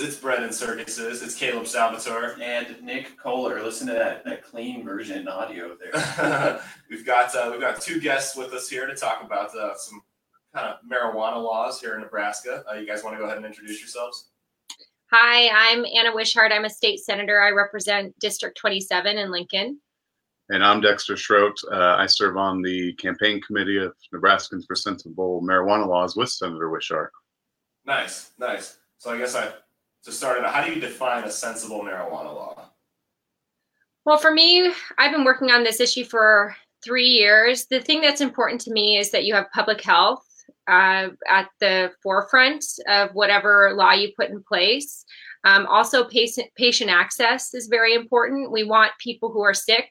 It's it's Brendan Circuses. It's Caleb Salvatore. And Nick Kohler. Listen to that that clean version audio there. we've got uh, we've got two guests with us here to talk about uh, some kind of marijuana laws here in Nebraska. Uh, you guys want to go ahead and introduce yourselves? Hi, I'm Anna Wishart. I'm a state senator. I represent District 27 in Lincoln. And I'm Dexter Schrodt. Uh, I serve on the campaign committee of Nebraskans for Sensible Marijuana Laws with Senator Wishart. Nice, nice. So I guess I to start it, how do you define a sensible marijuana law? Well, for me, I've been working on this issue for three years. The thing that's important to me is that you have public health uh, at the forefront of whatever law you put in place. Um, also, patient patient access is very important. We want people who are sick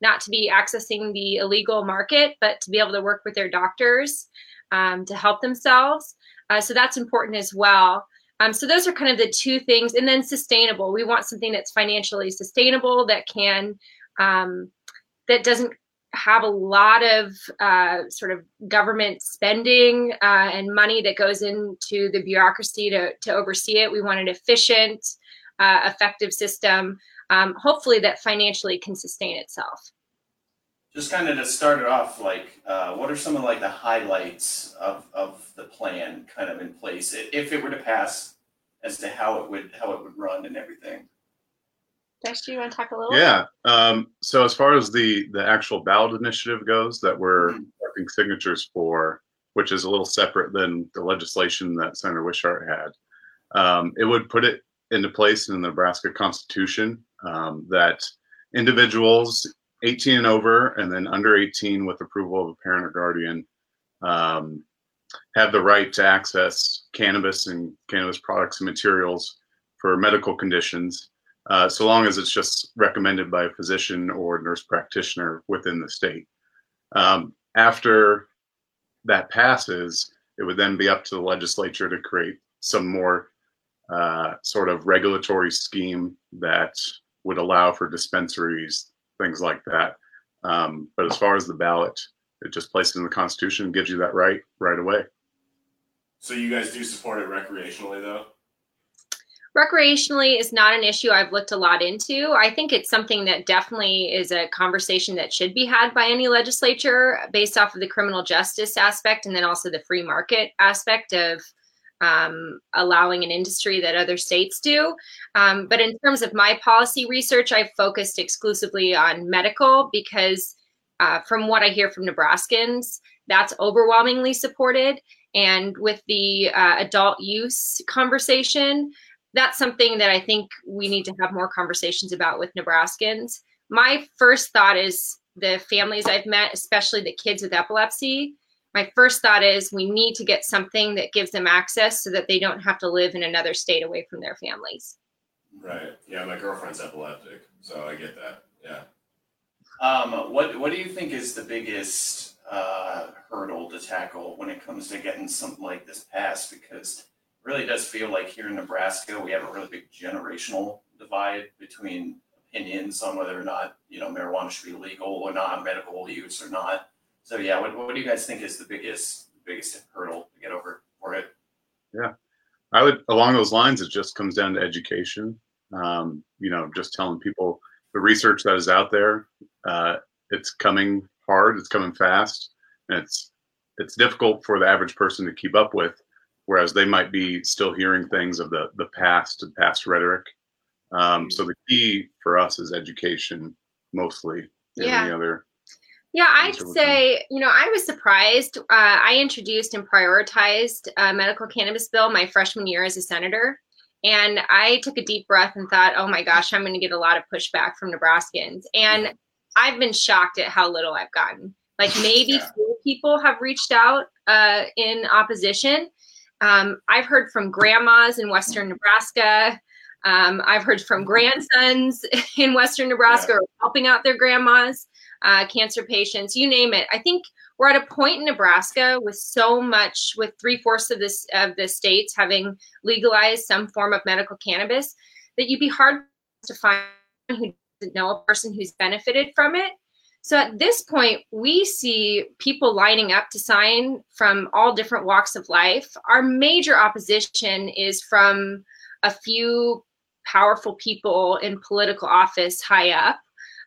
not to be accessing the illegal market, but to be able to work with their doctors um, to help themselves. Uh, so that's important as well. Um, so those are kind of the two things, and then sustainable. We want something that's financially sustainable that can um, that doesn't have a lot of uh, sort of government spending uh, and money that goes into the bureaucracy to, to oversee it. We want an efficient, uh, effective system, um, hopefully that financially can sustain itself. Just kind of to start it off, like, uh, what are some of like the highlights of, of the plan kind of in place if it were to pass as to how it would how it would run and everything? Dexter, you want to talk a little? Yeah. Um, so as far as the the actual ballot initiative goes, that we're mm-hmm. collecting signatures for, which is a little separate than the legislation that Senator Wishart had, um, it would put it into place in the Nebraska Constitution um, that individuals 18 and over, and then under 18 with approval of a parent or guardian, um, have the right to access cannabis and cannabis products and materials for medical conditions uh, so long as it's just recommended by a physician or nurse practitioner within the state. Um, after that passes, it would then be up to the legislature to create some more uh, sort of regulatory scheme that would allow for dispensaries, things like that. Um, but as far as the ballot, it just places in the Constitution gives you that right right away. So you guys do support it recreationally, though? recreationally is not an issue I've looked a lot into. I think it's something that definitely is a conversation that should be had by any legislature based off of the criminal justice aspect and then also the free market aspect of um, allowing an industry that other states do. Um, but in terms of my policy research, I've focused exclusively on medical because uh, from what I hear from Nebraskans, that's overwhelmingly supported. And with the uh, adult use conversation, that's something that I think we need to have more conversations about with Nebraskans. My first thought is the families I've met, especially the kids with epilepsy. My first thought is we need to get something that gives them access so that they don't have to live in another state away from their families. Right. Yeah, my girlfriend's epileptic, so I get that. Yeah. Um, what What do you think is the biggest uh, hurdle to tackle when it comes to getting something like this passed? Because it really does feel like here in Nebraska, we have a really big generational divide between opinions on whether or not, you know, marijuana should be legal or not, medical use or not. So yeah, what, what do you guys think is the biggest biggest hurdle to get over for it? Yeah, I would along those lines. It just comes down to education. Um, you know, just telling people the research that is out there. Uh, it's coming hard. It's coming fast, and it's it's difficult for the average person to keep up with whereas they might be still hearing things of the the past and past rhetoric. Um, so the key for us is education, mostly. Yeah. Any other yeah, I'd say, you know, I was surprised. Uh, I introduced and prioritized a medical cannabis bill my freshman year as a senator. And I took a deep breath and thought, oh my gosh, I'm going to get a lot of pushback from Nebraskans. And I've been shocked at how little I've gotten. Like maybe yeah. four people have reached out uh, in opposition. Um, I've heard from grandmas in Western Nebraska. Um, I've heard from grandsons in Western Nebraska yeah. helping out their grandmas, uh, cancer patients, you name it. I think we're at a point in Nebraska with so much, with three fourths of this of the states having legalized some form of medical cannabis, that you'd be hard to find who doesn't know a person who's benefited from it. So at this point, we see people lining up to sign from all different walks of life. Our major opposition is from a few powerful people in political office high up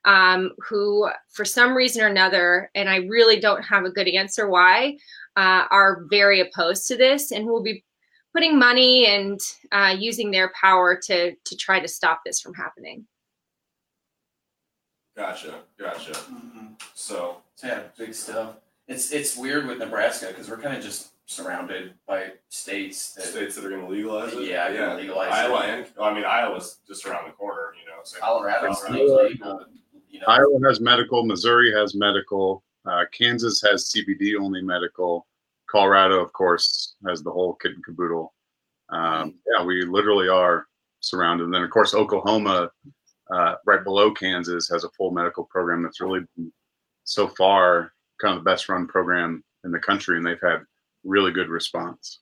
um, who, for some reason or another, and I really don't have a good answer why, uh, are very opposed to this and will be putting money and uh, using their power to to try to stop this from happening. Gotcha, gotcha. Mhm. So So yeah, big stuff. It's it's weird with Nebraska because we're kind of just surrounded by states that states that are going to legalize it. Yeah, gonna legalize it. Iowa and well, I mean Iowa's just around the corner. You know, so Colorado's Colorado. legal. You know, Iowa has medical, Missouri has medical, uh, Kansas has CBD only medical, Colorado, of course, has the whole kit and caboodle. Um, yeah, we literally are surrounded. And then, of course, Oklahoma, uh, right below Kansas, has a full medical program that's really been, so far kind of the best run program in the country, and they've had really good response.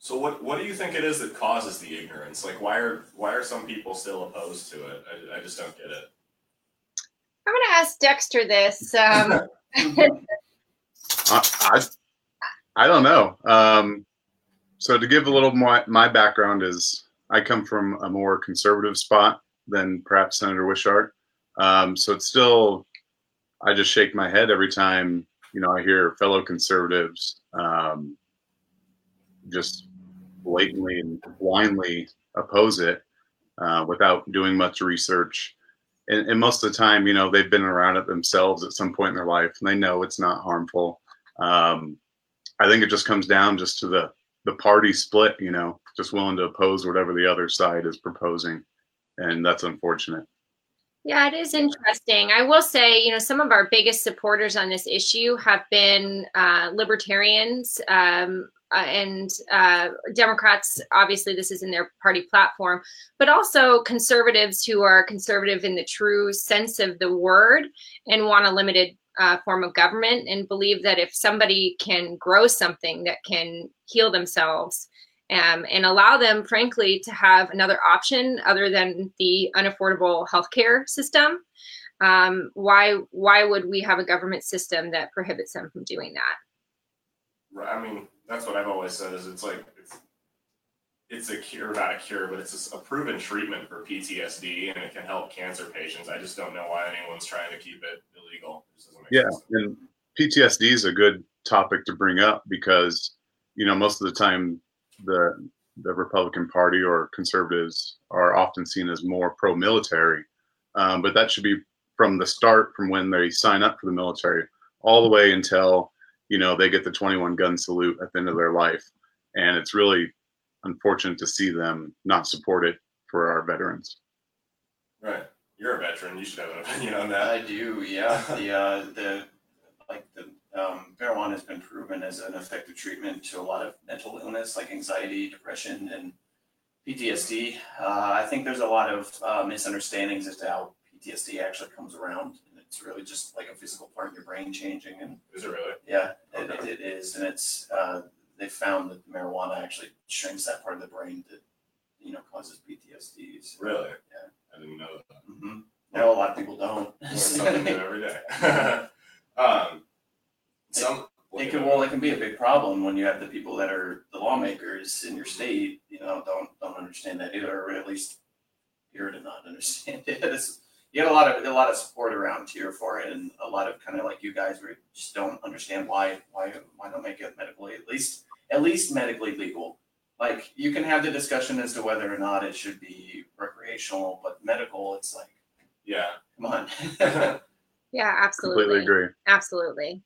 So what what do you think it is that causes the ignorance? Like why are why are some people still opposed to it? I, I just don't get it. I'm going to ask Dexter this. Um, I, I, I don't know. Um, so to give a little more, my background is I come from a more conservative spot than perhaps Senator Wishart. Um, so it's still, I just shake my head every time you know I hear fellow conservatives um, just blatantly and blindly oppose it uh, without doing much research. And, and most of the time, you know, they've been around it themselves at some point in their life, and they know it's not harmful. Um, I think it just comes down just to the the party split, you know, just willing to oppose whatever the other side is proposing, and that's unfortunate. Yeah, it is interesting. I will say, you know, some of our biggest supporters on this issue have been uh, libertarians um, uh, and uh, Democrats. Obviously, this is in their party platform, but also conservatives who are conservative in the true sense of the word and want a limited uh, form of government and believe that if somebody can grow something that can heal themselves um, and allow them, frankly, to have another option other than the unaffordable healthcare system. Um, why why would we have a government system that prohibits them from doing that? I mean, that's what I've always said is it's like it's it's a cure, not a cure, but it's a proven treatment for PTSD, and it can help cancer patients. I just don't know why anyone's trying to keep it illegal. It just doesn't make Yeah, sense. and PTSD is a good topic to bring up because you know most of the time the the Republican Party or conservatives are often seen as more pro-military, um, but that should be from the start, from when they sign up for the military, all the way until you know they get the 21 gun salute at the end of their life, and it's really unfortunate to see them not support it for our veterans. Right. You're a veteran. You should have an opinion on that. I do, yeah. The uh, the like the um, marijuana has been proven as an effective treatment to a lot of mental illness like anxiety, depression, and PTSD. Uh, I think there's a lot of uh, misunderstandings as to how PTSD actually comes around, and it's really just like a physical part of your brain changing. And Is it really? yeah, it, Okay. it, it is, and it's uh, they found that marijuana actually shrinks that part of the brain that you know causes PTSD. So, Really? Yeah. I didn't know that. hmm No, a lot of people don't. Learn something new every day. um, some. It can well, it can be a big problem when you have the people that are the lawmakers in your state, you know, don't don't understand that either, or at least appear to not understand it. It's, you get a lot of a lot of support around here for it, and a lot of kind of like you guys where you just don't understand why why why not make it medically at least at least medically legal. Like you can have the discussion as to whether or not it should be recreational, but medical, it's like, Yeah. come on. Yeah, absolutely. Completely agree. Absolutely.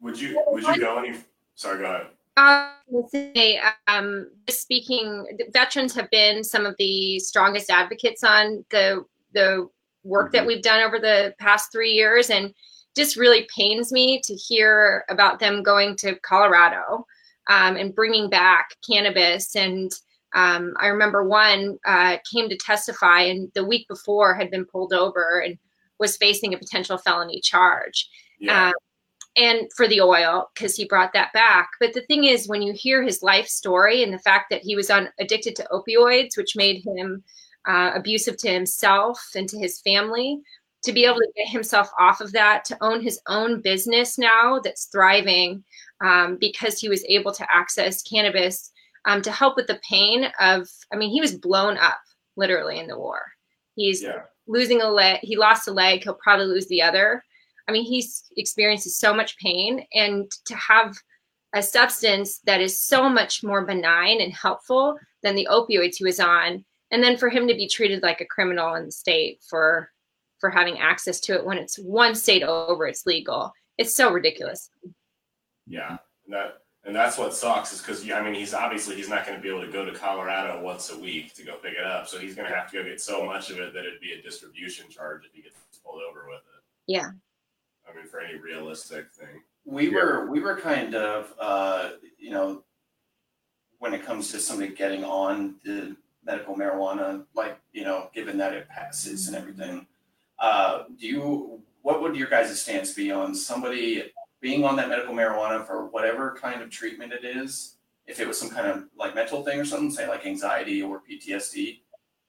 Would you Would you go any? Sorry. Go ahead. I would say, um, just speaking, veterans have been some of the strongest advocates on the the work that we've done over the past three years, and just really pains me to hear about them going to Colorado um, and bringing back cannabis. And um, I remember one uh, came to testify, and the week before had been pulled over and was facing a potential felony charge Yeah. um, and for the oil because he brought that back. But the thing is, when you hear his life story and the fact that he was on addicted to opioids, which made him uh, abusive to himself and to his family, to be able to get himself off of that, to own his own business now that's thriving um, because he was able to access cannabis. um, to help with the pain of. I mean, he was blown up literally in the war. He's Yeah. losing a leg. He lost a leg. He'll probably lose the other. I mean, he's experiences so much pain, and to have a substance that is so much more benign and helpful than the opioids he was on, and then for him to be treated like a criminal in the state for for having access to it when it's one state over, it's legal. It's so ridiculous. Yeah, and that and that's what sucks is because I mean he's obviously he's not going to be able to go to Colorado once a week to go pick it up, so he's going to have to go get so much of it that it'd be a distribution charge if he gets pulled over with it. Yeah. I mean, for any realistic thing. We Yeah. were we were kind of uh, you know when it comes to somebody getting on the medical marijuana, like you know, given that it passes and everything, uh, do you what would your guys' stance be on somebody being on that medical marijuana for whatever kind of treatment it is? If it was some kind of like mental thing or something, say like anxiety or PTSD,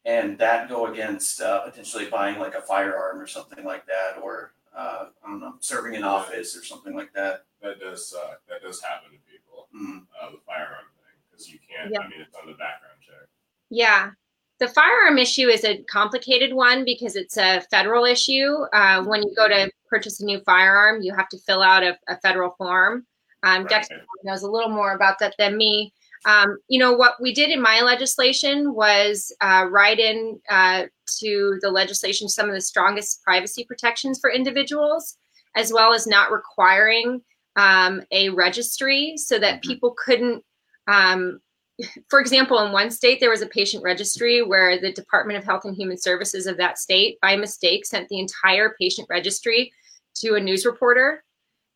and that go against uh, potentially buying like a firearm or something like that, or uh, I don't know, serving in office or something like that. That does suck. That does happen to people. Mm. Uh, the firearm thing because you can't. Yeah. I mean, it's on the background check. Yeah. The firearm issue is a complicated one because it's a federal issue. Uh, when you go to purchase a new firearm, you have to fill out a, a federal form. Um, Right. Dexter knows a little more about that than me. Um, you know, what we did in my legislation was uh, write in uh, to the legislation some of the strongest privacy protections for individuals, as well as not requiring um, a registry so that Mhm. people couldn't um, for example, in one state, there was a patient registry where the Department of Health and Human Services of that state, by mistake, sent the entire patient registry to a news reporter.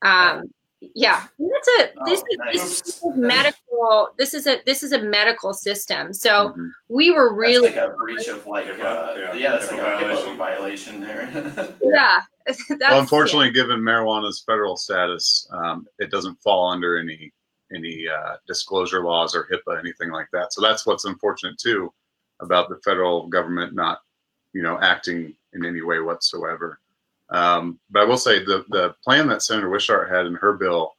Um, yeah, that's a this, Oh, is, this is medical. This is a this is a medical system. So Mhm. we were really that's like a breach of like HIPAA, uh, yeah, yeah, that's like a violation. Violation there. yeah. That's, well, unfortunately, given marijuana's federal status, um, it doesn't fall under any any uh, disclosure laws or HIPAA, anything like that. So that's what's unfortunate too about the federal government not, you know, acting in any way whatsoever. Um, but I will say the the plan that Senator Wishart had in her bill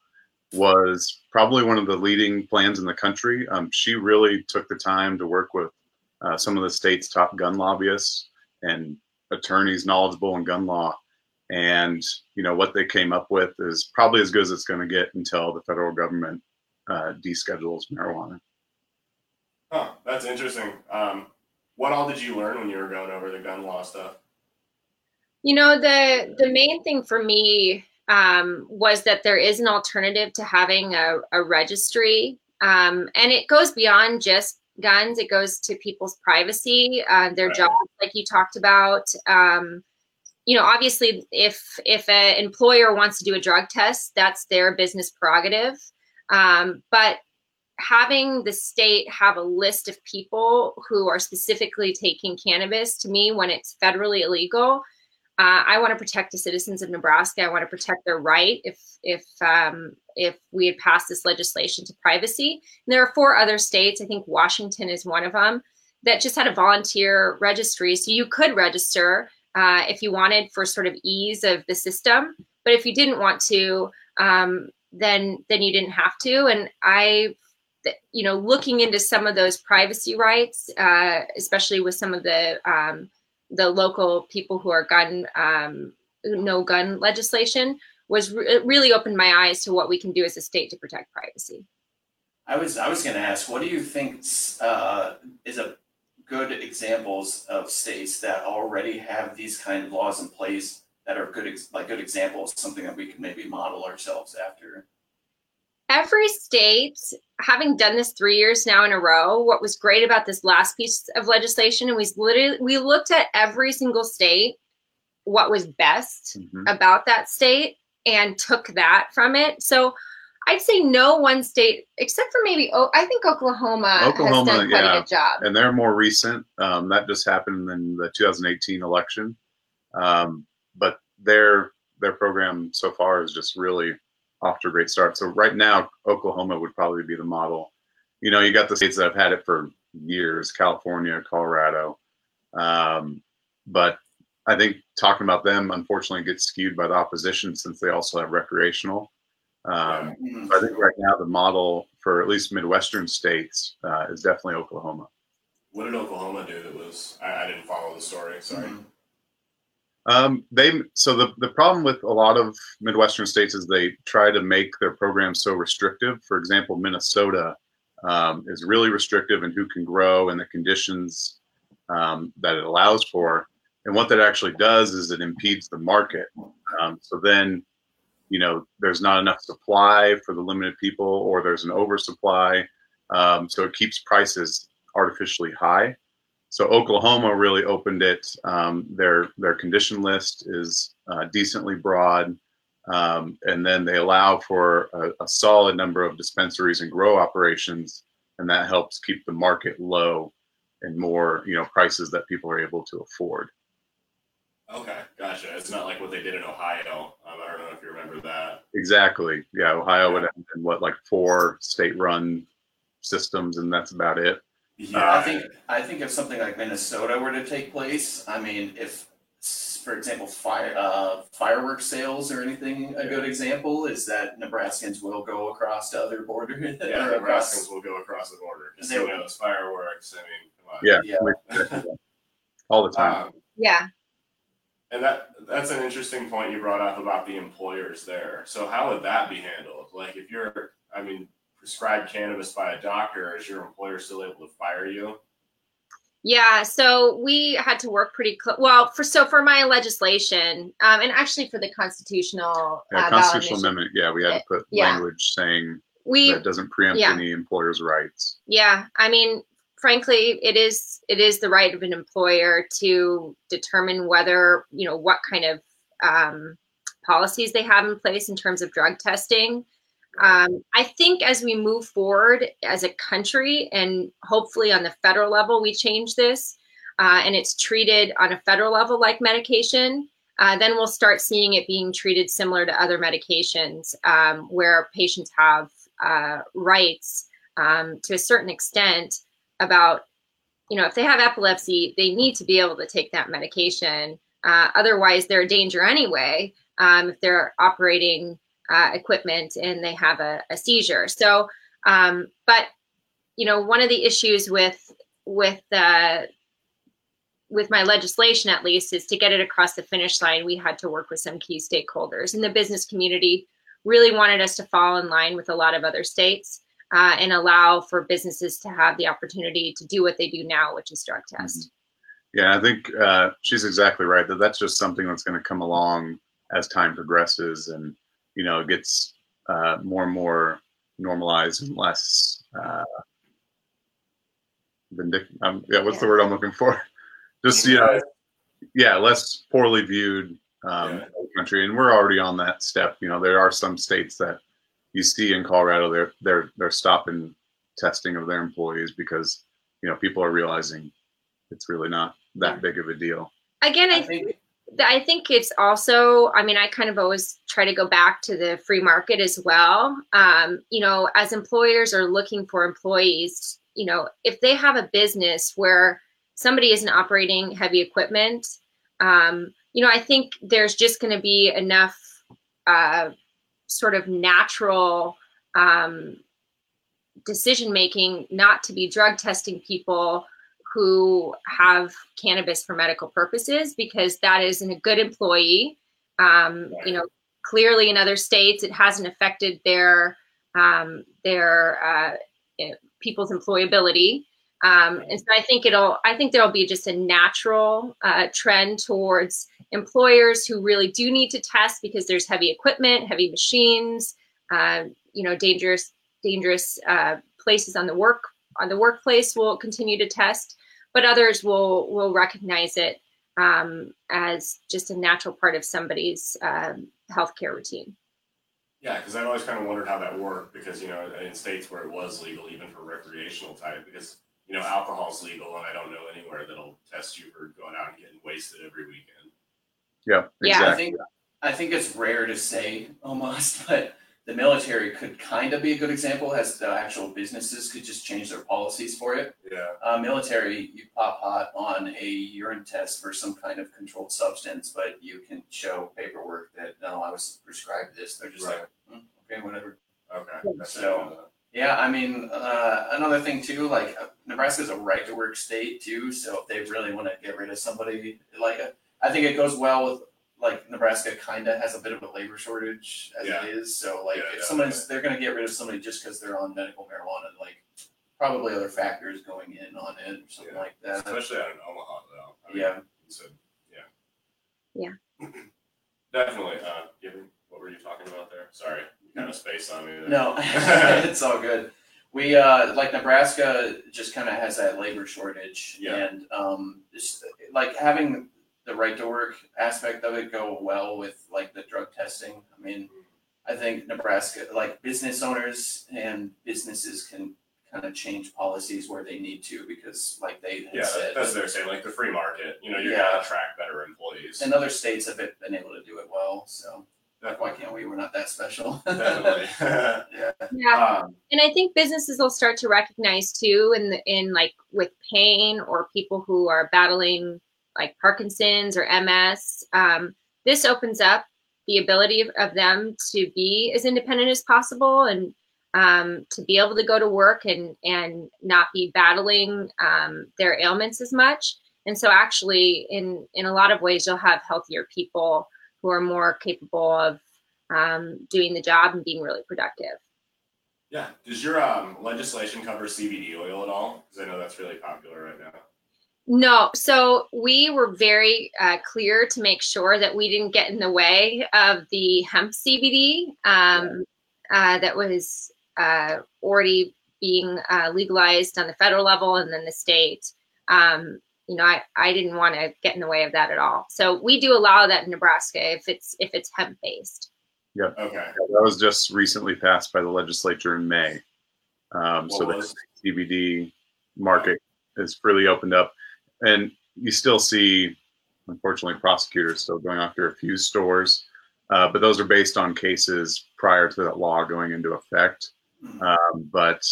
was probably one of the leading plans in the country. Um, she really took the time to work with uh, some of the state's top gun lobbyists and attorneys knowledgeable in gun law and you know what they came up with is probably as good as it's going to get until the federal government uh, deschedules marijuana. Huh, that's interesting. Um, what all did you learn when you were going over the gun law stuff? You know, the the main thing for me um, was that there is an alternative to having a, a registry, um, and it goes beyond just guns. It goes to people's privacy, uh, their Right. jobs, like you talked about. Um, you know, obviously, if if an employer wants to do a drug test, that's their business prerogative. Um, but having the state have a list of people who are specifically taking cannabis to me when it's federally illegal uh, I want to protect the citizens of Nebraska. I want to protect their right if if um, if we had passed this legislation to privacy. And there are four other states. I think Washington is one of them that just had a volunteer registry, so you could register uh, if you wanted for sort of ease of the system. But if you didn't want to, um, then then you didn't have to. And I, you know, looking into some of those privacy rights, uh, especially with some of the um, the local people who are gun um, no gun legislation was re- really opened my eyes to what we can do as a state to protect privacy. I was I was going to ask, what do you think uh, is a good examples of states that already have these kind of laws in place that are good ex- like good examples, something that we can maybe model ourselves after? Every state, having done this three years now in a row, what was great about this last piece of legislation, and we literally we looked at every single state, what was best Mhm. about that state, and took that from it. So I'd say no one state, except for maybe oh, I think Oklahoma, Oklahoma, has done quite yeah. a good job. And they're more recent. Um, that just happened in the 2018 election. Um, but their their program so far is just really off to a great start. So right now, Oklahoma would probably be the model. You know, you got the states that have had it for years: California, Colorado. Um, but I think talking about them, unfortunately, gets skewed by the opposition since they also have recreational. Um, Mhm. I think right now the model for at least Midwestern states uh, is definitely Oklahoma. What did Oklahoma do that was I, I didn't follow the story. Sorry. Mhm. Um, they so the the problem with a lot of Midwestern states is they try to make their programs so restrictive. For example, Minnesota um, is really restrictive in who can grow and the conditions um, that it allows for. And what that actually does is it impedes the market. Um, so then, you know, there's not enough supply for the limited people, or there's an oversupply. Um, so it keeps prices artificially high. So Oklahoma really opened it. Um, their their condition list is uh, decently broad, um, and then they allow for a, a solid number of dispensaries and grow operations, and that helps keep the market low and more you know prices that people are able to afford. Okay, gotcha. It's not like what they did in Ohio. Um, I don't know if you remember that. Exactly. Yeah, Ohio would have been what like four state-run systems, and that's about it. Yeah, I think I think if something like Minnesota were to take place, I mean, if, for example, fire uh, fireworks sales or anything, a good example is that Nebraskans will go across to other borders. yeah, or the across- Nebraskans will go across the border. They will. Casinos, fireworks. I mean, come on. Yeah, Yeah. all the time. Um, Yeah. and that that's an interesting point you brought up about the employers there. So how would that be handled? Like if you're, I mean, prescribed cannabis by a doctor, is your employer still able to fire you? Yeah, so we had to work pretty close. Well, for so for my legislation, um, and actually for the constitutional Yeah, uh, constitutional amendment. Yeah, we had to put Yeah. language saying we that doesn't preempt yeah. any employer's rights. Yeah, I mean, frankly, it is it is the right of an employer to determine whether you know what kind of um, policies they have in place in terms of drug testing. Um, I think as we move forward as a country, and hopefully on the federal level, we change this, uh, and it's treated on a federal level like medication. Uh, then we'll start seeing it being treated similar to other medications, um, where patients have uh, rights um, to a certain extent about you know if they have epilepsy they need to be able to take that medication uh, otherwise they're a danger anyway um, if they're operating uh, equipment and they have a, a seizure so um, but you know one of the issues with with uh, with my legislation at least is to get it across the finish line we had to work with some key stakeholders and the business community really wanted us to fall in line with a lot of other states uh, and allow for businesses to have the opportunity to do what they do now, which is drug test. Yeah, I think uh, she's exactly right. That that's just something that's going to come along as time progresses, and you know, it gets uh, more and more normalized and less uh, vindic- um, yeah, what's the word I'm looking for? Just you know, yeah, less poorly viewed um, Yeah. country, and we're already on that step. You know, there are some states that you see in Colorado, they're they're they're stopping testing of their employees because you know people are realizing it's really not that big of a deal. Again, I I think I think it's also, I mean, I kind of always try to go back to the free market as well. Um, you know, as employers are looking for employees, you know, if they have a business where somebody isn't operating heavy equipment, um, you know, I think there's just going to be enough uh, sort of natural um, decision making not to be drug testing people who have cannabis for medical purposes because that isn't a good employee. Um, you know, clearly in other states it hasn't affected their um, their uh, eh, people's employability. Um, and so I think it'll I think there'll be just a natural uh, trend towards employers who really do need to test because there's heavy equipment, heavy machines, uh, you know, dangerous dangerous uh, places on the work on the workplace will continue to test, but others will will recognize it um, as just a natural part of somebody's um, healthcare routine. Yeah, because I've always kind of wondered how that worked because you know in states where it was legal, even for recreational type, because you know alcohol's legal, and I don't know anywhere that'll test you for going out and getting wasted every weekend. Yeah, Yeah, I think I think it's rare to say almost, but the military could kind of be a good example as the actual businesses could just change their policies for it. Yeah, Uh, military, you pop hot on a urine test for some kind of controlled substance, but you can show paperwork that no, I was prescribed this. They're just like, "Hmm, okay, whatever. okay. That's So- Yeah, I mean, uh, another thing too, like uh, is a right to work state too, so if they really want to get rid of somebody, like uh, I think it goes well with like Nebraska kind of has a bit of a labor shortage as Yeah. it is. So like Yeah, if someone's they're gonna get rid of somebody just because they're on medical marijuana, like probably other factors going in on it or something Yeah. like that. Especially out in Omaha, though. I mean, Yeah. So, yeah. Yeah. Definitely. Uh, given what were you talking about there? Sorry, you kind of spaced on me there. No, it's all good. We uh, like Nebraska just kind of has that labor shortage, Yeah. and um, just, like having the right to work aspect of it go well with like the drug testing. I mean, I think Nebraska, like business owners and businesses can kind of change policies where they need to because, like they had Yeah, said, that's their saying, like the free market. You know, you're Yeah. gonna attract better employees. and other states have been been able to do it well. So why can't we? We're not that special. Definitely. yeah. Yeah. Um, and I think businesses will start to recognize too, in the, in like with pain or people who are battling like Parkinson's or MS. Um, this opens up the ability of, of them to be as independent as possible and um, to be able to go to work and and not be battling um, their ailments as much. And so, actually, in in a lot of ways, you'll have healthier people who are more capable of um, doing the job and being really productive. yeah. Does your um, legislation cover CBD oil at all? Because I know that's really popular right now. No, so we were very uh, clear to make sure that we didn't get in the way of the hemp CBD um, uh, that was uh, already being uh, legalized on the federal level and then the state. Um, you know, I, I didn't want to get in the way of that at all. So we do allow that in Nebraska if it's if it's hemp based. Yeah. Okay. That was just recently passed by the legislature in May. Um, so the CBD market is freely opened up, and you still see, unfortunately, prosecutors still going after a few stores, uh, but those are based on cases prior to that law going into effect. Um, but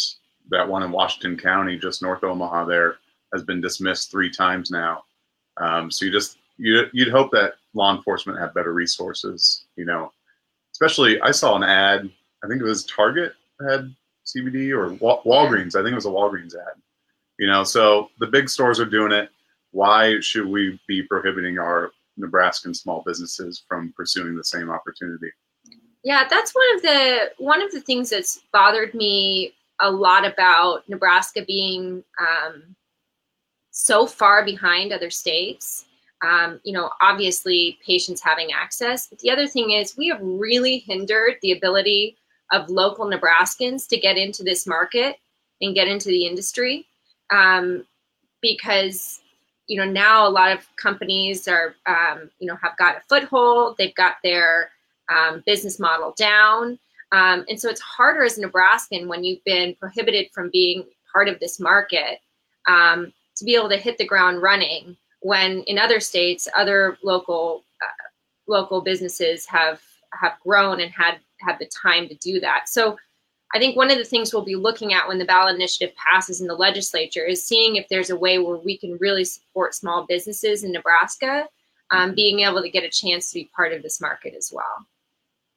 that one in Washington County, just north of Omaha, there has been dismissed three times now. Um, so you just you you'd hope that law enforcement had better resources, you know, especially I saw an ad. I think it was Target had CBD or Wa- Walgreens. I think it was a Walgreens ad. You know, so the big stores are doing it. Why should we be prohibiting our Nebraskan small businesses from pursuing the same opportunity? Yeah, that's one of the one of the things that's bothered me a lot about Nebraska being um, so far behind other states. Um, you know, obviously patients having access, but the other thing is we have really hindered the ability of local Nebraskans to get into this market and get into the industry um, because you know now a lot of companies are um, you know have got a foothold, they've got their um, business model down. Um, and so it's harder as a Nebraskan when you've been prohibited from being part of this market um, to be able to hit the ground running when in other states, other local uh, local businesses have have grown and had had the time to do that. So I think one of the things we'll be looking at when the ballot initiative passes in the legislature is seeing if there's a way where we can really support small businesses in Nebraska um, being able to get a chance to be part of this market as well.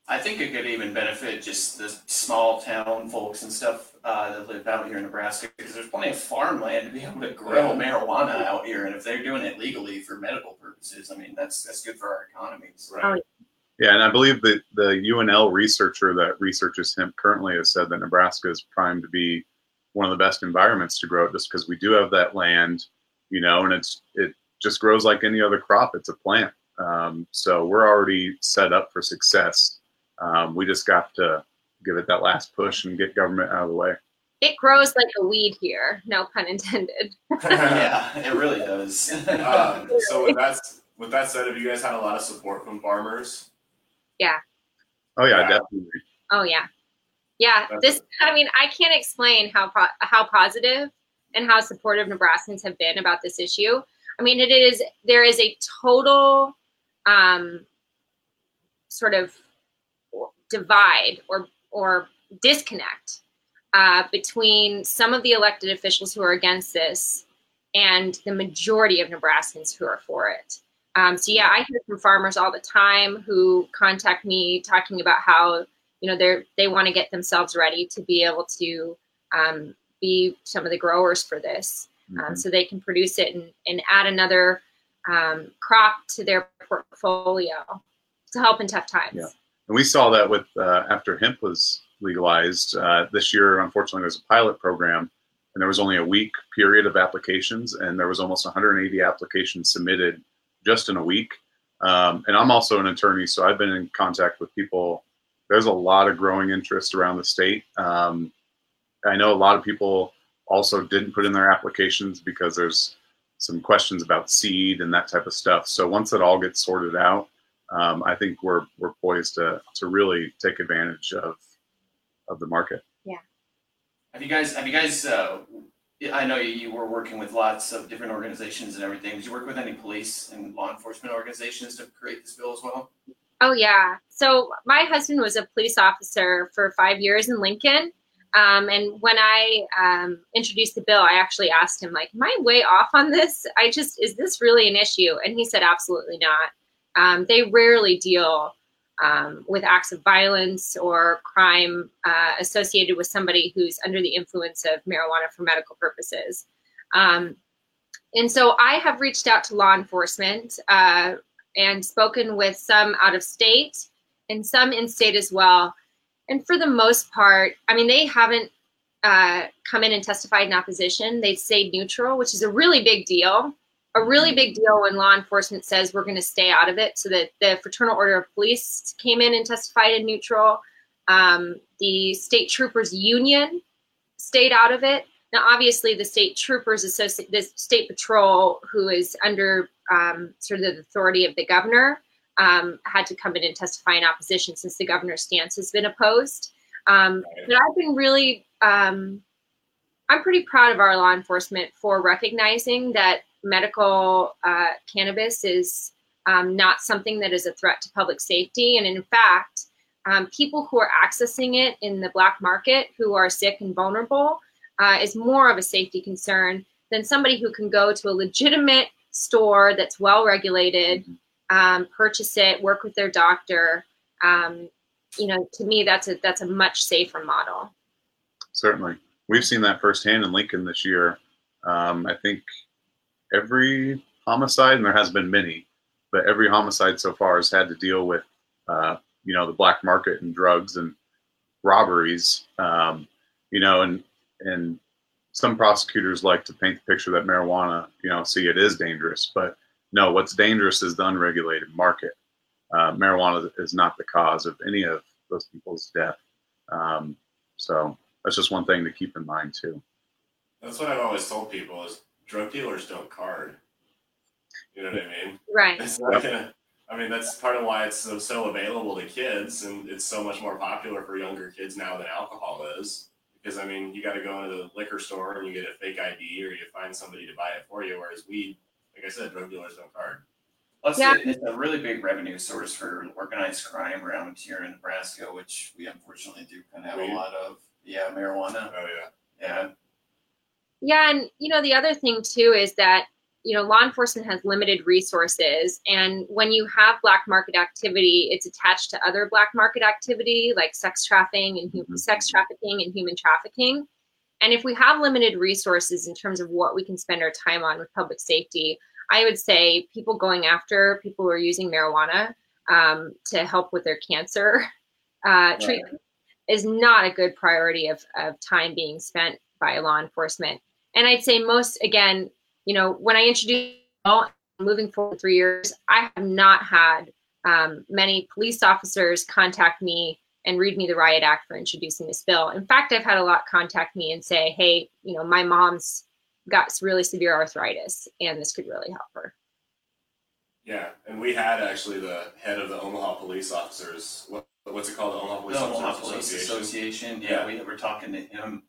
I think it could even benefit just the small town folks and stuff uh, that live out here in Nebraska because there's plenty of farmland to be able to grow marijuana out here, and if they're doing it legally for medical purposes, I mean that's that's good for our economies. Right. Yeah, and I believe that the UNL researcher that researches hemp currently has said that Nebraska is primed to be one of the best environments to grow it, just because we do have that land, you know, and it's it just grows like any other crop. It's a plant, um, so we're already set up for success. Um, we just got to give it that last push and get government out of the way. It grows like a weed here, no pun intended. yeah, it really does. um, so with that with that said, have you guys had a lot of support from farmers? Oh yeah, Yeah. definitely. Oh yeah, yeah. That's- This, I mean, I can't explain how po- how positive and how supportive Nebraskans have been about this issue. I mean, it is there is a total um, sort of divide or or disconnect uh, between some of the elected officials who are against this and the majority of Nebraskans who are for it. Um, so yeah, I hear from farmers all the time who contact me talking about how you know they're they want to get themselves ready to be able to um, be some of the growers for this um, Mhm. so they can produce it and, and add another um, crop to their portfolio to help in tough times Yeah. And we saw that with uh, after hemp was legalized uh, this year. Unfortunately, there was a pilot program, and there was only a week period of applications, and there was almost 180 applications submitted just in a week. Um, and I'm also an attorney, so I've been in contact with people. There's a lot of growing interest around the state. Um, I know a lot of people also didn't put in their applications because there's some questions about seed and that type of stuff. So once it all gets sorted out, um, I think we're we're poised to to really take advantage of of the market. Yeah. Have you guys, have you guys, uh, yeah, I know you, were working with lots of different organizations and everything. Did you work with any police and law enforcement organizations to create this bill as well? Oh yeah. So my husband was a police officer for five years in Lincoln. Um, and when I um, introduced the bill, I actually asked him, like, "Am I way off on this? I just is this really an issue?" And he said, "Absolutely not. Um, they rarely deal um, with acts of violence or crime uh, associated with somebody who's under the influence of marijuana for medical purposes." Um, and so I have reached out to law enforcement. Uh, and spoken with some out of state and some in state as well. And for the most part, I mean, they haven't uh, come in and testified in opposition. They've stayed neutral, which is a really big deal. A really big deal when law enforcement says we're going to stay out of it. So that the Fraternal Order of Police came in and testified in neutral. Um, the State Troopers Union stayed out of it. Now, obviously, the state troopers associate the state patrol, who is under um, sort of the authority of the governor, um, had to come in and testify in opposition since the governor's stance has been opposed. Um, but I've been really, um, I'm pretty proud of our law enforcement for recognizing that medical uh, cannabis is um, not something that is a threat to public safety. And in fact, um, people who are accessing it in the black market who are sick and vulnerable uh, is more of a safety concern than somebody who can go to a legitimate store that's well regulated, um, purchase it, work with their doctor. Um, you know, to me, that's a that's a much safer model. Certainly, we've seen that firsthand in Lincoln this year. Um, I think every homicide, and there has been many, but every homicide so far has had to deal with, uh, you know, the black market and drugs and robberies. Um, you know, and and some prosecutors like to paint the picture that marijuana, you know, see it is dangerous, but no, what's dangerous is the unregulated market. Uh, marijuana is not the cause of any of those people's death. Um, so that's just one thing to keep in mind too. That's what I've always told people is drug dealers don't card. You know what I mean? Right. It's not gonna, I mean, that's part of why it's so, so available to kids and it's so much more popular for younger kids now than alcohol is. Because I mean, you got to go into the liquor store and you get a fake ID or you find somebody to buy it for you. Whereas weed, like I said, drug dealers don't card. Plus, Yeah. it's a really big revenue source for organized crime around here in Nebraska, which we unfortunately do kind of have Weed. a lot of. Yeah, marijuana. Oh yeah. Yeah, Yeah, and you know the other thing too is that you know law enforcement has limited resources, and when you have black market activity, it's attached to other black market activity like sex trafficking and sex trafficking and human trafficking. And if we have limited resources in terms of what we can spend our time on with public safety, I would say people going after people who are using marijuana um, to help with their cancer uh, treatment is not a good priority of, of time being spent by law enforcement. And I'd say most, again, you know, when I introduced well, moving forward three years, I have not had um, many police officers contact me and read me the riot act for introducing this bill. In fact, I've had a lot contact me and say, hey, you know, my mom's got really severe arthritis and this could really help her. Yeah, and we had actually the head of the Omaha police officers. What, what's it called? The Omaha Police the Officers Omaha Police Association. Association. Yeah, Yeah. we were talking to him,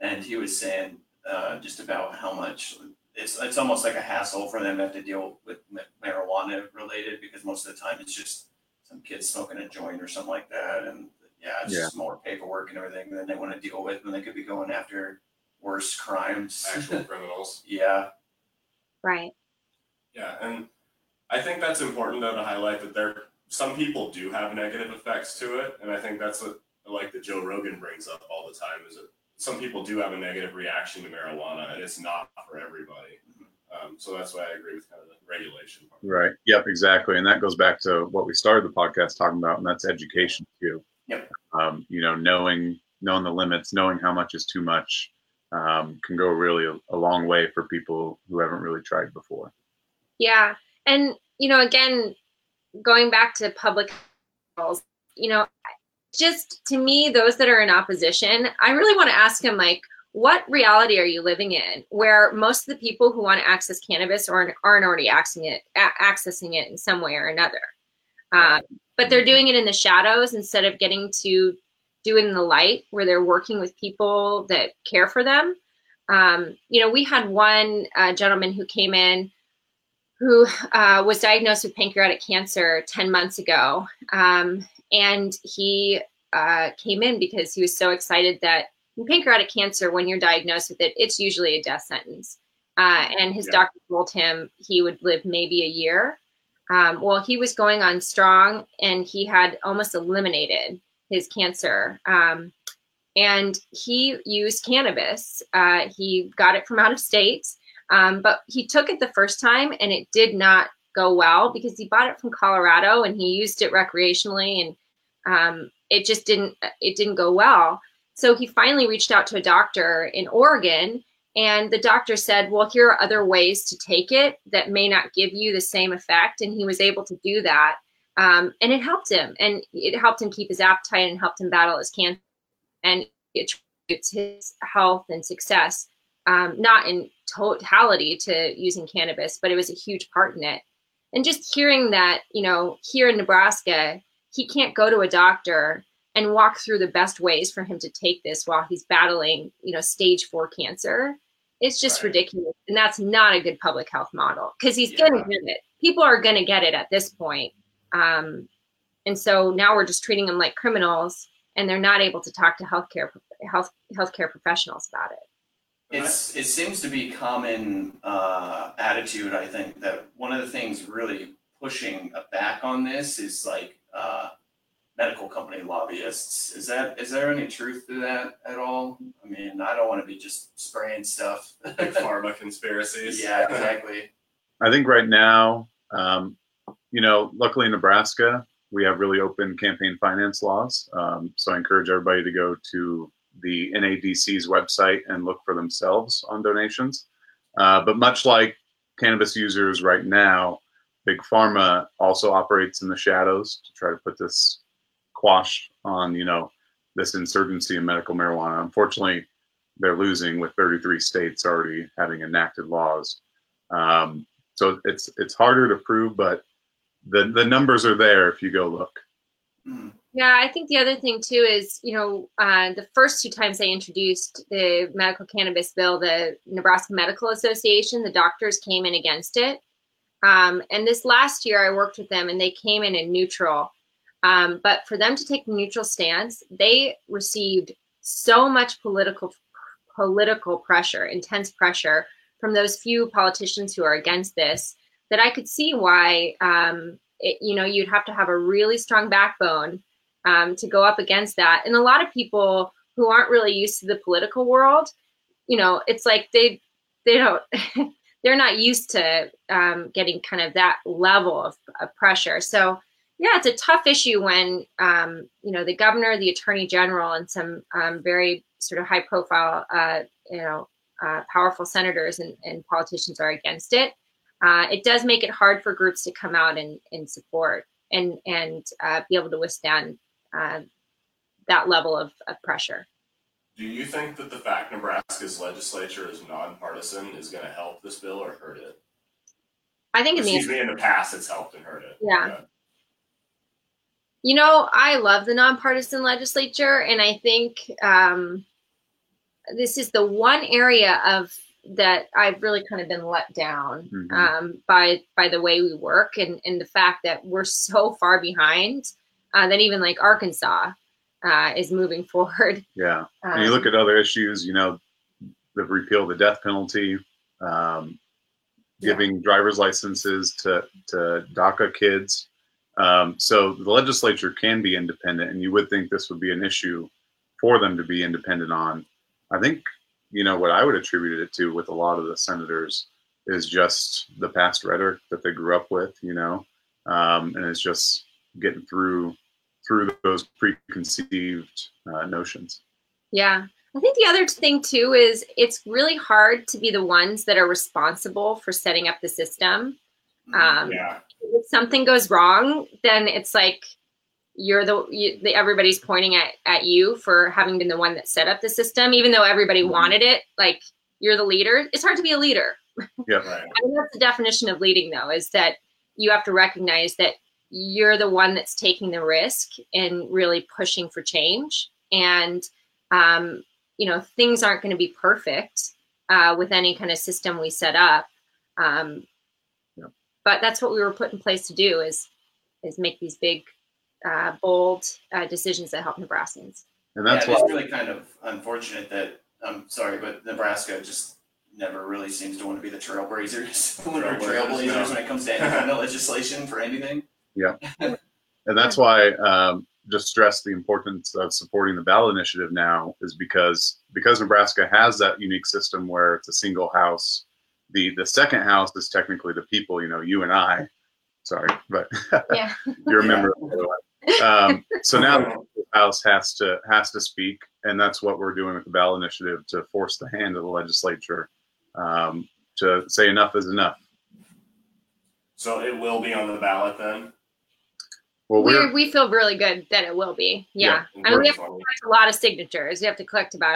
and he was saying uh, just about how much it's it's almost like a hassle for them to have to deal with marijuana related because most of the time it's just some kids smoking a joint or something like that, and yeah, it's Yeah. just more paperwork and everything than they want to deal with when they could be going after worse crimes. Actual criminals. yeah, Right. Yeah, and I think that's important though to highlight that there some people do have negative effects to it, and I think that's what like that Joe Rogan brings up all the time is that some people do have a negative reaction to marijuana, and it's not for everybody. Um, so that's why I agree with kind of the regulation part. Right. Yep. Exactly. And that goes back to what we started the podcast talking about, and that's education too. Yep. Um, you know, knowing knowing the limits, knowing how much is too much, um, can go really a, a long way for people who haven't really tried before. Yeah. And, you know, again, going back to public health, you know, just to me, those that are in opposition, I really want to ask them, like, what reality are you living in where most of the people who want to access cannabis aren't, aren't already accessing it, accessing it in some way or another? Um, but they're doing it in the shadows instead of getting to do it in the light where they're working with people that care for them. Um, you know, we had one uh, gentleman who came in who uh, was diagnosed with pancreatic cancer 10 months ago. Um, and he uh, came in because he was so excited that in pancreatic cancer, when you're diagnosed with it, it's usually a death sentence. Uh, and his yeah. doctor told him he would live maybe a year. Um, well, he was going on strong and he had almost eliminated his cancer. Um, and he used cannabis. Uh, he got it from out of state, um, but he took it the first time and it did not go well because he bought it from Colorado and he used it recreationally and um, it just didn't it didn't go well. So he finally reached out to a doctor in Oregon and the doctor said, Well, here are other ways to take it that may not give you the same effect. And he was able to do that. Um, and it helped him and it helped him keep his appetite and helped him battle his cancer and it attributes his health and success um, not in totality to using cannabis but it was a huge part in it and just hearing that you know here in nebraska he can't go to a doctor and walk through the best ways for him to take this while he's battling you know stage four cancer it's just right. ridiculous and that's not a good public health model because he's yeah. going to get it people are going to get it at this point um, and so now we're just treating them like criminals, and they're not able to talk to healthcare health healthcare professionals about it. It's it seems to be common uh, attitude. I think that one of the things really pushing back on this is like uh, medical company lobbyists. Is that is there any truth to that at all? I mean, I don't want to be just spraying stuff. Big pharma conspiracies. Yeah, exactly. I think right now um, you know, luckily in Nebraska, we have really open campaign finance laws. Um, so I encourage everybody to go to the NADC's website and look for themselves on donations. Uh, but much like cannabis users right now, Big Pharma also operates in the shadows to try to put this quash on, you know, this insurgency in medical marijuana. Unfortunately, they're losing with 33 states already having enacted laws. Um, so it's it's harder to prove, but the the numbers are there if you go look. Yeah, I think the other thing too is, you know, uh, the first two times they introduced the medical cannabis bill, the Nebraska Medical Association, the doctors came in against it. Um, and this last year, I worked with them, and they came in in neutral. Um, but for them to take neutral stance, they received so much political political pressure, intense pressure from those few politicians who are against this that I could see why, um, it, you know, you'd have to have a really strong backbone um, to go up against that. And a lot of people who aren't really used to the political world, you know, it's like they they don't they're not used to um, getting kind of that level of, of, pressure. So yeah, it's a tough issue when um, you know the governor, the attorney general, and some um, very sort of high profile, uh, you know, uh, powerful senators and, and politicians are against it uh, it does make it hard for groups to come out and, and support and and uh, be able to withstand uh, that level of, of pressure. Do you think that the fact Nebraska's legislature is nonpartisan is going to help this bill or hurt it? I think in the, in the past it's helped and hurt it. Yeah. yeah. You know, I love the nonpartisan legislature, and I think um, this is the one area of that I've really kind of been let down mm-hmm. um, by by the way we work and and the fact that we're so far behind uh, that even like Arkansas uh, is moving forward. Yeah, um, and you look at other issues. You know, the repeal of the death penalty, um, giving yeah. driver's licenses to to DACA kids. Um, so the legislature can be independent, and you would think this would be an issue for them to be independent on. I think, you know, what I would attribute it to with a lot of the senators is just the past rhetoric that they grew up with, you know, um, and it's just getting through through those preconceived uh, notions. Yeah. I think the other thing too is it's really hard to be the ones that are responsible for setting up the system. Um, Yeah. if something goes wrong, then it's like you're the, you, the everybody's pointing at, at you for having been the one that set up the system, even though everybody Mhm. wanted it. Like you're the leader. It's hard to be a leader. Right. I think that's the definition of leading, though, is that you have to recognize that you're the one that's taking the risk and really pushing for change. And, um, you know, things aren't going to be perfect uh, with any kind of system we set up. Um, but that's what we were put in place to do is is make these big, uh, bold uh, decisions that help Nebraskans. And that's yeah, why it's really kind of unfortunate that I'm sorry, but Nebraska just never really seems to want to be the trailblazers, when Trailblazers, trailblazers no. when it comes to any kind of legislation for anything. and that's why um, just stress the importance of supporting the ballot initiative now is because because Nebraska has that unique system where it's a single house. The the second house is technically the people, you know, you and I. Sorry, but Yeah. you're a member. Of the um, so now the house has to has to speak, and that's what we're doing with the ballot initiative to force the hand of the legislature um, to say enough is enough. So it will be on the ballot then. Well, We, we feel really good that it will be. Yeah. Yeah, I mean, we have Twenty. collect a lot of signatures. We have to collect about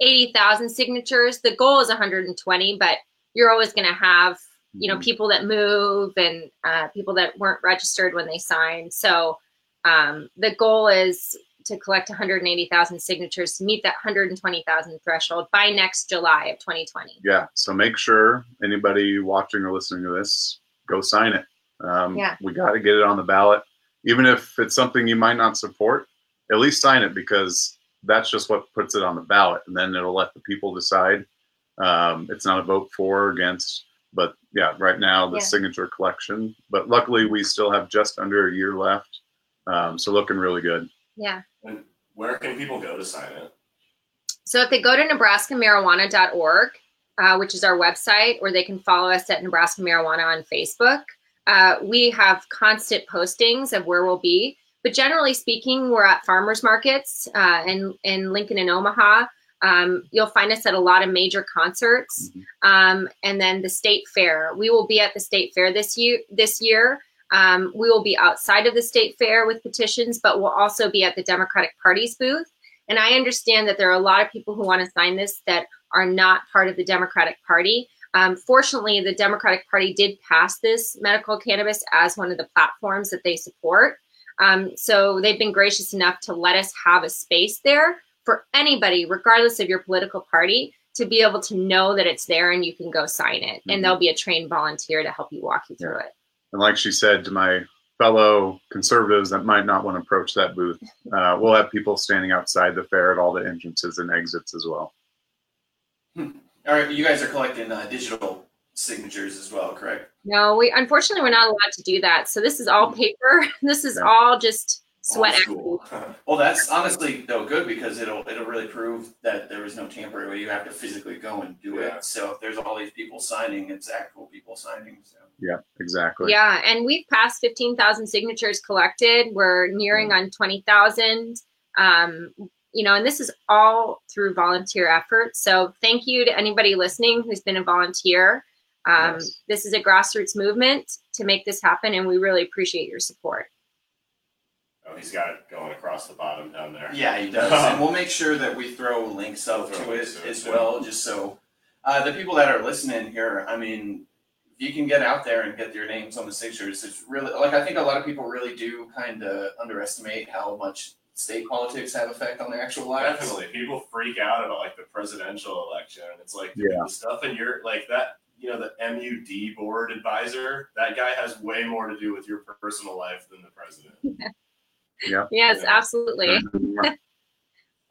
180,000 signatures. The goal is 120, but you're always going to have, you know, Mhm. people that move and uh, people that weren't registered when they signed. So um, the goal is to collect 180,000 signatures to meet that 120,000 threshold by next July of 2020. yeah so make sure anybody watching or listening to this go sign it um, Yeah. we got to get it on the ballot even if it's something you might not support at least sign it because that's just what puts it on the ballot and then it'll let the people decide um, it's not a vote for or against but yeah right now the Yeah. signature collection but luckily we still have just under a year left um, so looking really good Yeah. And where can people go to sign it? So if they go to nebraskamarijuana.org, uh, which is our website, or they can follow us at Nebraska Marijuana on Facebook, uh, we have constant postings of where we'll be. But generally speaking, we're at farmers markets uh, in, in Lincoln and Omaha. Um, you'll find us at a lot of major concerts, um, and then the state fair. We will be at the state fair this year. This year, um, we will be outside of the state fair with petitions, but we'll also be at the Democratic Party's booth. And I understand that there are a lot of people who want to sign this that are not part of the Democratic Party. Um, fortunately, the Democratic Party did pass this medical cannabis as one of the platforms that they support. Um, so they've been gracious enough to let us have a space there for anybody, regardless of your political party, to be able to know that it's there and you can go sign it. Mhm. And there'll be a trained volunteer to help you walk you through it. And like she said to my fellow conservatives that might not want to approach that booth, uh, we'll have people standing outside the fair at all the entrances and exits as well. All right, you guys are collecting uh, digital signatures as well, correct? No, we unfortunately we're not allowed to do that. So this is all paper. This is Yeah. all just sweat Old equity. school. Well, that's honestly though good because it'll it'll really prove that there was no tampering where you have to physically go and do Yeah. it. So if there's all these people signing, it's actual people signing. So Yeah, exactly. Yeah, and we've passed 15,000 signatures collected. We're nearing on 20,000. Um, you know, and this is all through volunteer effort. So thank you to anybody listening who's been a volunteer. Um, Yes. This is a grassroots movement to make this happen, and we really appreciate your support. Oh, he's got it going across the bottom down there. yeah, he does, and we'll make sure that we throw links up Throw to links it to it, as too. well, just so uh, the people that are listening here. I mean, if you can get out there and get your names on the signatures, it's really like I think a lot of people really do kind of underestimate how much state politics have effect on their actual lives. Definitely, people freak out about like the presidential election. It's like Yeah. the stuff in your like that. You know, the MUD board advisor. That guy has way more to do with your personal life than the president. Yeah. Yes, Yeah. absolutely.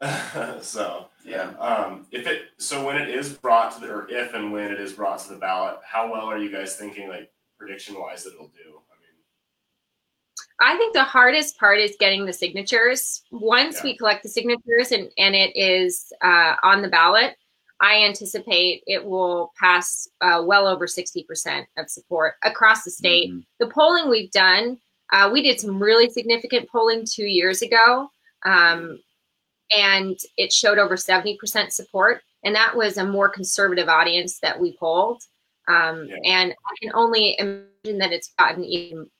so, Yeah. um, if it so when it is brought to the or if and when it is brought to the ballot, how well are you guys thinking like prediction wise that it'll do? I think the hardest part is getting the signatures. Once Yeah. we collect the signatures and, and it is uh, on the ballot, I anticipate it will pass uh, well over 60% of support across the state. Mhm. The polling we've done, uh, we did some really significant polling two years ago, um, and it showed over 70% support. And that was a more conservative audience that we polled. Um, Yeah. And I can only imagine that it's gotten even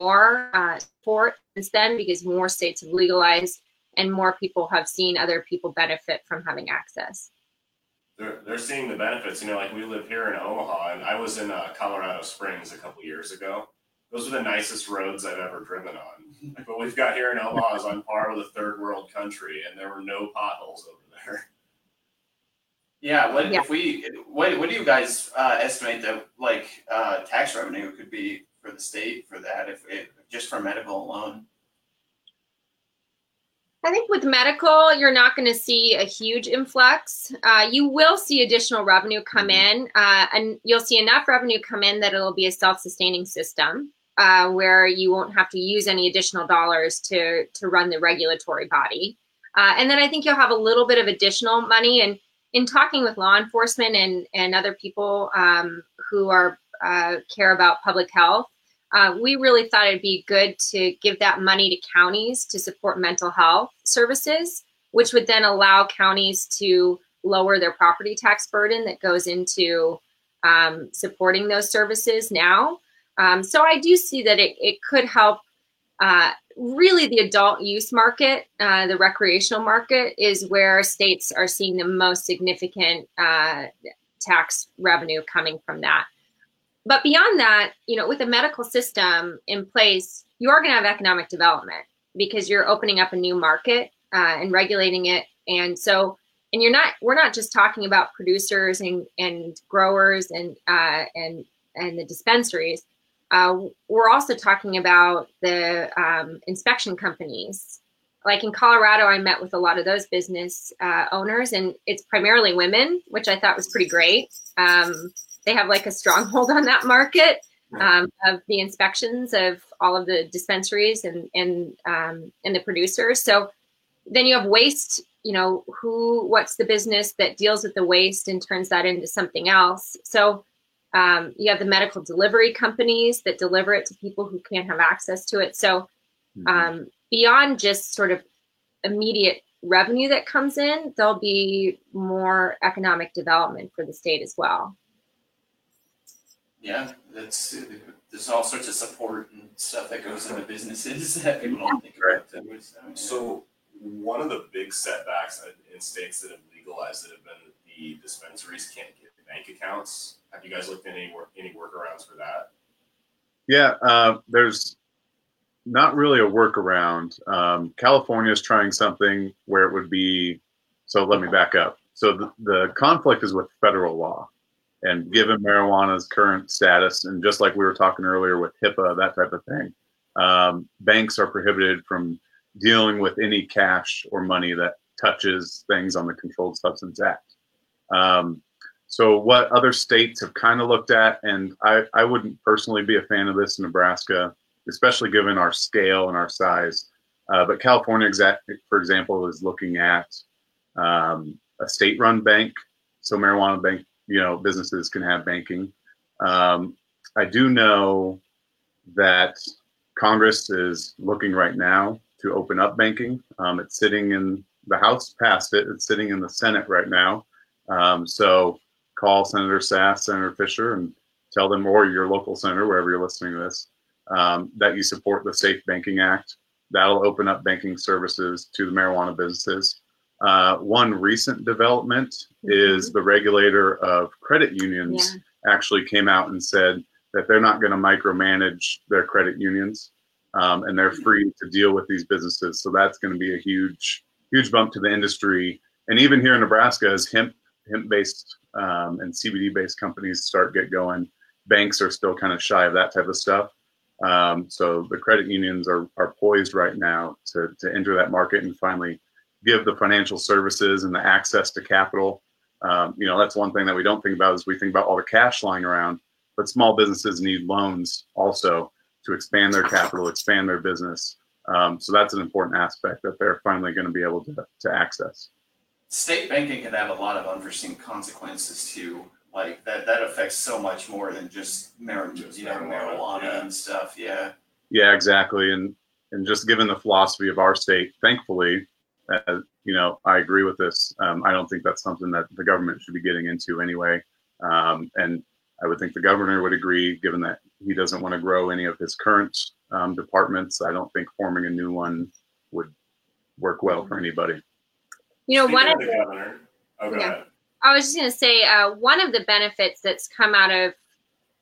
more uh, support since then because more states have legalized and more people have seen other people benefit from having access. They're, they're seeing the benefits, you know, like we live here in Omaha and I was in uh, Colorado Springs a couple years ago. Those are the nicest roads I've ever driven on. Like what we've got here in Omaha is on par with a third world country and there were no potholes over there. Yeah, what Yeah. if we, what, what do you guys, uh, estimate that, like, uh, tax revenue could be for the state for that, if it, just for medical alone? I think with medical, you're not going to see a huge influx. Uh, you will see additional revenue come in, uh, and you'll see enough revenue come in that it'll be a self-sustaining system uh, where you won't have to use any additional dollars to to run the regulatory body. Uh, and then I think you'll have a little bit of additional money. And in talking with law enforcement and and other people um, who are uh, care about public health, uh, we really thought it'd be good to give that money to counties to support mental health services, which would then allow counties to lower their property tax burden that goes into um, supporting those services now. Um, so I do see that it, it could help. Uh, really, the adult use market, uh, the recreational market, is where states are seeing the most significant uh, tax revenue coming from that but beyond that, you know, with a medical system in place, you are going to have economic development because you're opening up a new market uh, and regulating it. And so, and you're not, we're not just talking about producers and, and growers and, uh, and, and the dispensaries. Uh, we're also talking about the um, inspection companies. Like in Colorado, I met with a lot of those business uh, owners, and it's primarily women, which I thought was pretty great. Um, they have like a stronghold on that market um, of the inspections of all of the dispensaries and and um, and the producers. So then you have waste. You know who? What's the business that deals with the waste and turns that into something else? So um, you have the medical delivery companies that deliver it to people who can't have access to it. So Mhm. um, beyond just sort of immediate revenue that comes in, there'll be more economic development for the state as well. Yeah, that's, there's all sorts of support and stuff that goes into businesses that people don't think about. too, so, one of the big setbacks in- in states that have legalized it have been that the dispensaries can't get bank accounts. Have you guys looked at any work, any workarounds for that? Yeah, uh, there's not really a workaround. Um, California is trying something where it would be. So let me back up. So the, the conflict is with federal law, and given marijuana's current status, and just like we were talking earlier with HIPAA, that type of thing, um, banks are prohibited from dealing with any cash or money that touches things on the Controlled Substance Act. Um, so what other states have kind of looked at, and I, I wouldn't personally be a fan of this in Nebraska, especially given our scale and our size. Uh, but California, exact, for example, is looking at um, a state-run bank, so marijuana bank, you know, businesses can have banking. Um, I do know that Congress is looking right now to open up banking. Um, it's sitting in the House, passed it. It's sitting in the Senate right now. Um, so call Senator Sasse, Senator Fischer, and tell them, or your local senator, wherever you're listening to this, um, that you support the Safe Banking Act. That'll open up banking services to the marijuana businesses. Uh, one recent development is the regulator of credit unions actually came out and said that they're not going to micromanage their credit unions um, and they're free to deal with these businesses. So that's going to be a huge, huge bump to the industry. And even here in Nebraska, as hemp hemp based um, and CBD based companies start get going, banks are still kind of shy of that type of stuff. Um, so the credit unions are, are poised right now to, to enter that market and finally give the financial services and the access to capital. Um, you know, that's one thing that we don't think about is we think about all the cash lying around, but small businesses need loans also to expand their capital, expand their business. Um, so that's an important aspect that they're finally going to be able to, to access. State banking can have a lot of unforeseen consequences too. Like that, that affects so much more than just mar- Just you know, marijuana, marijuana yeah. and stuff. Yeah. Yeah, exactly. And and just given the philosophy of our state, thankfully, uh, you know, I agree with this. Um, I don't think that's something that the government should be getting into anyway. Um, and I would think the governor would agree, given that he doesn't want to grow any of his current um, departments. I don't think forming a new one would work well for anybody. You know, one of of the governor, oh, Yeah. I was just going to say uh, one of the benefits that's come out of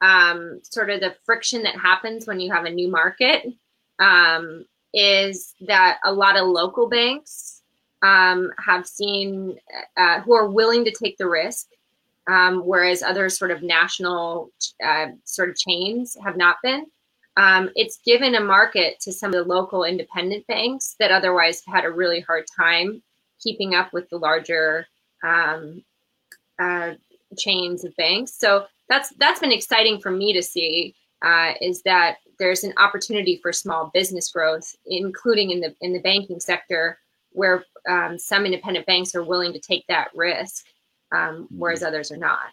um, sort of the friction that happens when you have a new market um, is that a lot of local banks um, have seen uh, who are willing to take the risk, um, whereas other sort of national uh, sort of chains have not been. Um, it's given a market to some of the local independent banks that otherwise had a really hard time keeping up with the larger um, uh, chains of banks. So that's that's been exciting for me to see. Uh, is that there's an opportunity for small business growth, including in the in the banking sector, where um, some independent banks are willing to take that risk, um, whereas others are not.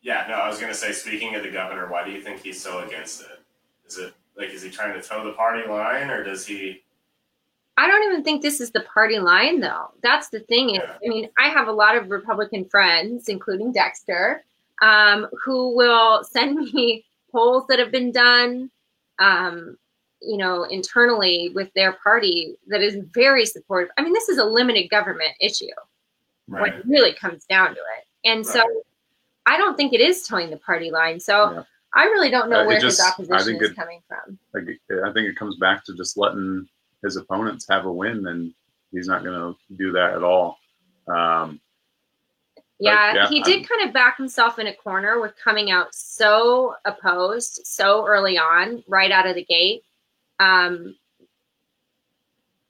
Yeah, no, I was gonna say, speaking of the governor, why do you think he's so against it? Is it like is he trying to toe the party line, or does he? I don't even think this is the party line, though. That's the thing. Is, Yeah. I mean, I have a lot of Republican friends, including Dexter, um, who will send me polls that have been done, um, you know, internally with their party that is very supportive. I mean, this is a limited government issue when it really comes down to it. And so I don't think it is toeing the party line. So Yeah. I really don't know Uh, where just- his opposition is it- coming from. I think it comes back to just letting his opponents have a win, and he's not going to do that at all. Um, Yeah, yeah, he I'm- did kind of back himself in a corner with coming out so opposed so early on, right out of the gate. Um,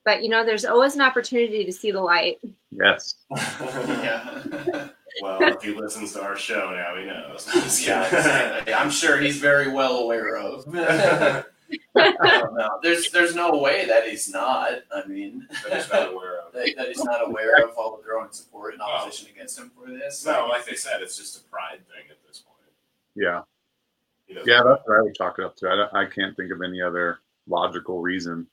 but you know, there's always an opportunity to see the light. yes. Yeah. well, if he listens to our show now, he knows. I'm yeah. exactly. I'm sure he's very well aware of. I. There's there's no way that he's not. I mean, That he's not aware of. that, that he's not aware of all the growing support and opposition against him for this. No, like they said, it's just a pride thing at this point. Yeah. Yeah, that's what I would chalk it up to. I, I can't think of any other logical reason,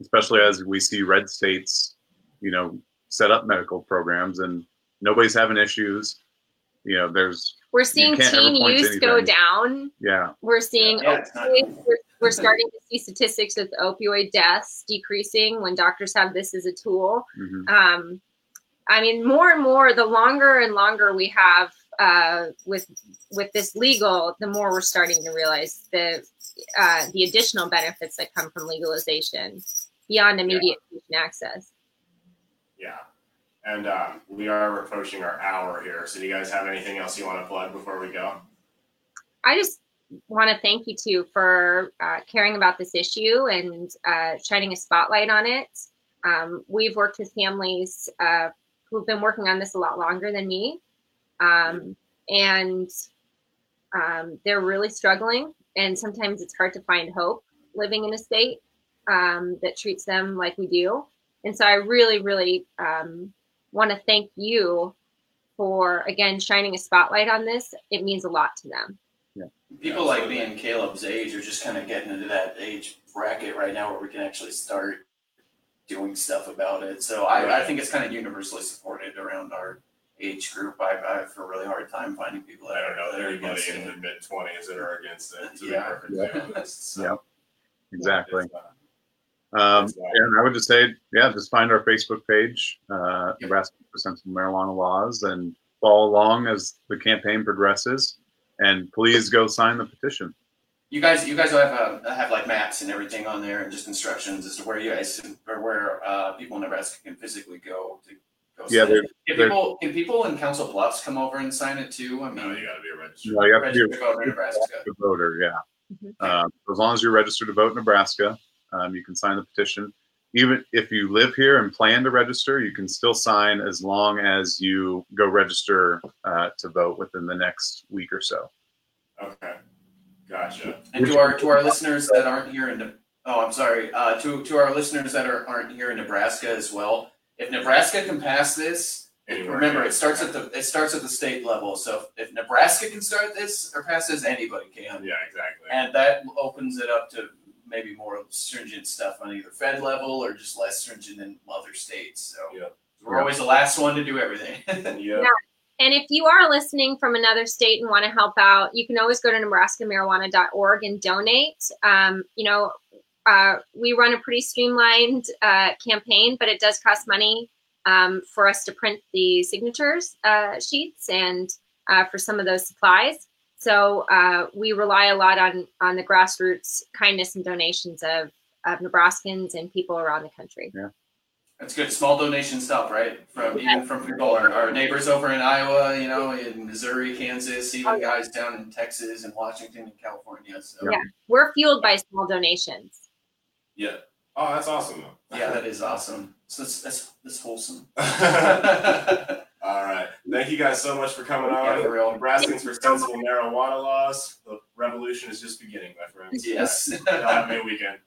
especially as we see red states, you know, set up medical programs and nobody's having issues. You know, there's, We're seeing teen use go down. yeah, We're seeing Yeah, opioids. We're, we're starting to see statistics with opioid deaths decreasing when doctors have this as a tool. mhm, um, I mean, more and more, the longer and longer we have uh, with with this legal, the more we're starting to realize the uh, the additional benefits that come from legalization beyond immediate patient access. Yeah. And um, we are approaching our hour here. So, do you guys have anything else you want to plug before we go? I just want to thank you too for uh, caring about this issue and uh, shining a spotlight on it. Um, we've worked with families uh, who've been working on this a lot longer than me, um, and um, they're really struggling. And sometimes it's hard to find hope living in a state um, that treats them like we do. And so I really, really um, want to thank you for again shining a spotlight on this. It means a lot to them. Yeah. People like me and Caleb's age are just kind of getting into that age bracket right now where we can actually start doing stuff about it. So I, I think it's kind of universally supported around our age group. I, I have a really hard time finding people that I don't know that are anybody against in the it. mid 20s that are against it, to Yeah. be perfectly Yeah. honest. So, Yeah. exactly. it's, uh, Um, and I would just say, yeah, just find our Facebook page, uh, Yep. Nebraska for Sensible Marijuana Laws, and follow along as the campaign progresses. And please go sign the petition. You guys, you guys will have uh, have like maps and everything on there, and just instructions as to where you guys or where uh, people in Nebraska can physically go to go. Yeah, sign they're- Can they're- people can people in Council Bluffs come over and sign it too? I no, mean, you got to be a registered. You, know, you have to be registered voter in Nebraska. a voter, yeah. Mhm. Um, as long as you're registered to vote in Nebraska, um, you can sign the petition. Even if you live here and plan to register, you can still sign as long as you go register uh, to vote within the next week or so. Okay. Gotcha. And to our to our listeners that aren't here in Ne- oh I'm sorry uh, to to our listeners that are aren't here in Nebraska as well. If Nebraska can pass this, Anywhere. remember it starts at the it starts at the state level. So if, if Nebraska can start this or pass this, anybody can, Yeah, exactly. and that opens it up to maybe more stringent stuff on either Fed level or just less stringent in other states. So Yeah. we're always the last one to do everything. yeah. And if you are listening from another state and want to help out, you can always go to nebraskamarijuana.org and donate. Um, you know, uh, we run a pretty streamlined uh, campaign, but it does cost money um, for us to print the signatures uh, sheets and uh, for some of those supplies. So uh, we rely a lot on on the grassroots kindness and donations of of Nebraskans and people around the country. Yeah. That's good. Small donations help, right? From even from people, our, our neighbors over in Iowa, you know, in Missouri, Kansas, even Oh, guys down in Texas and Washington and California. So Yeah. We're fueled by small donations. Yeah. Oh, that's awesome though. yeah, that is awesome. So that's that's that's wholesome. All right. Thank you guys so much for coming for on. real. Nebraskans for sensible marijuana laws. The revolution is just beginning, my friends. Yes. Y'all have a good weekend.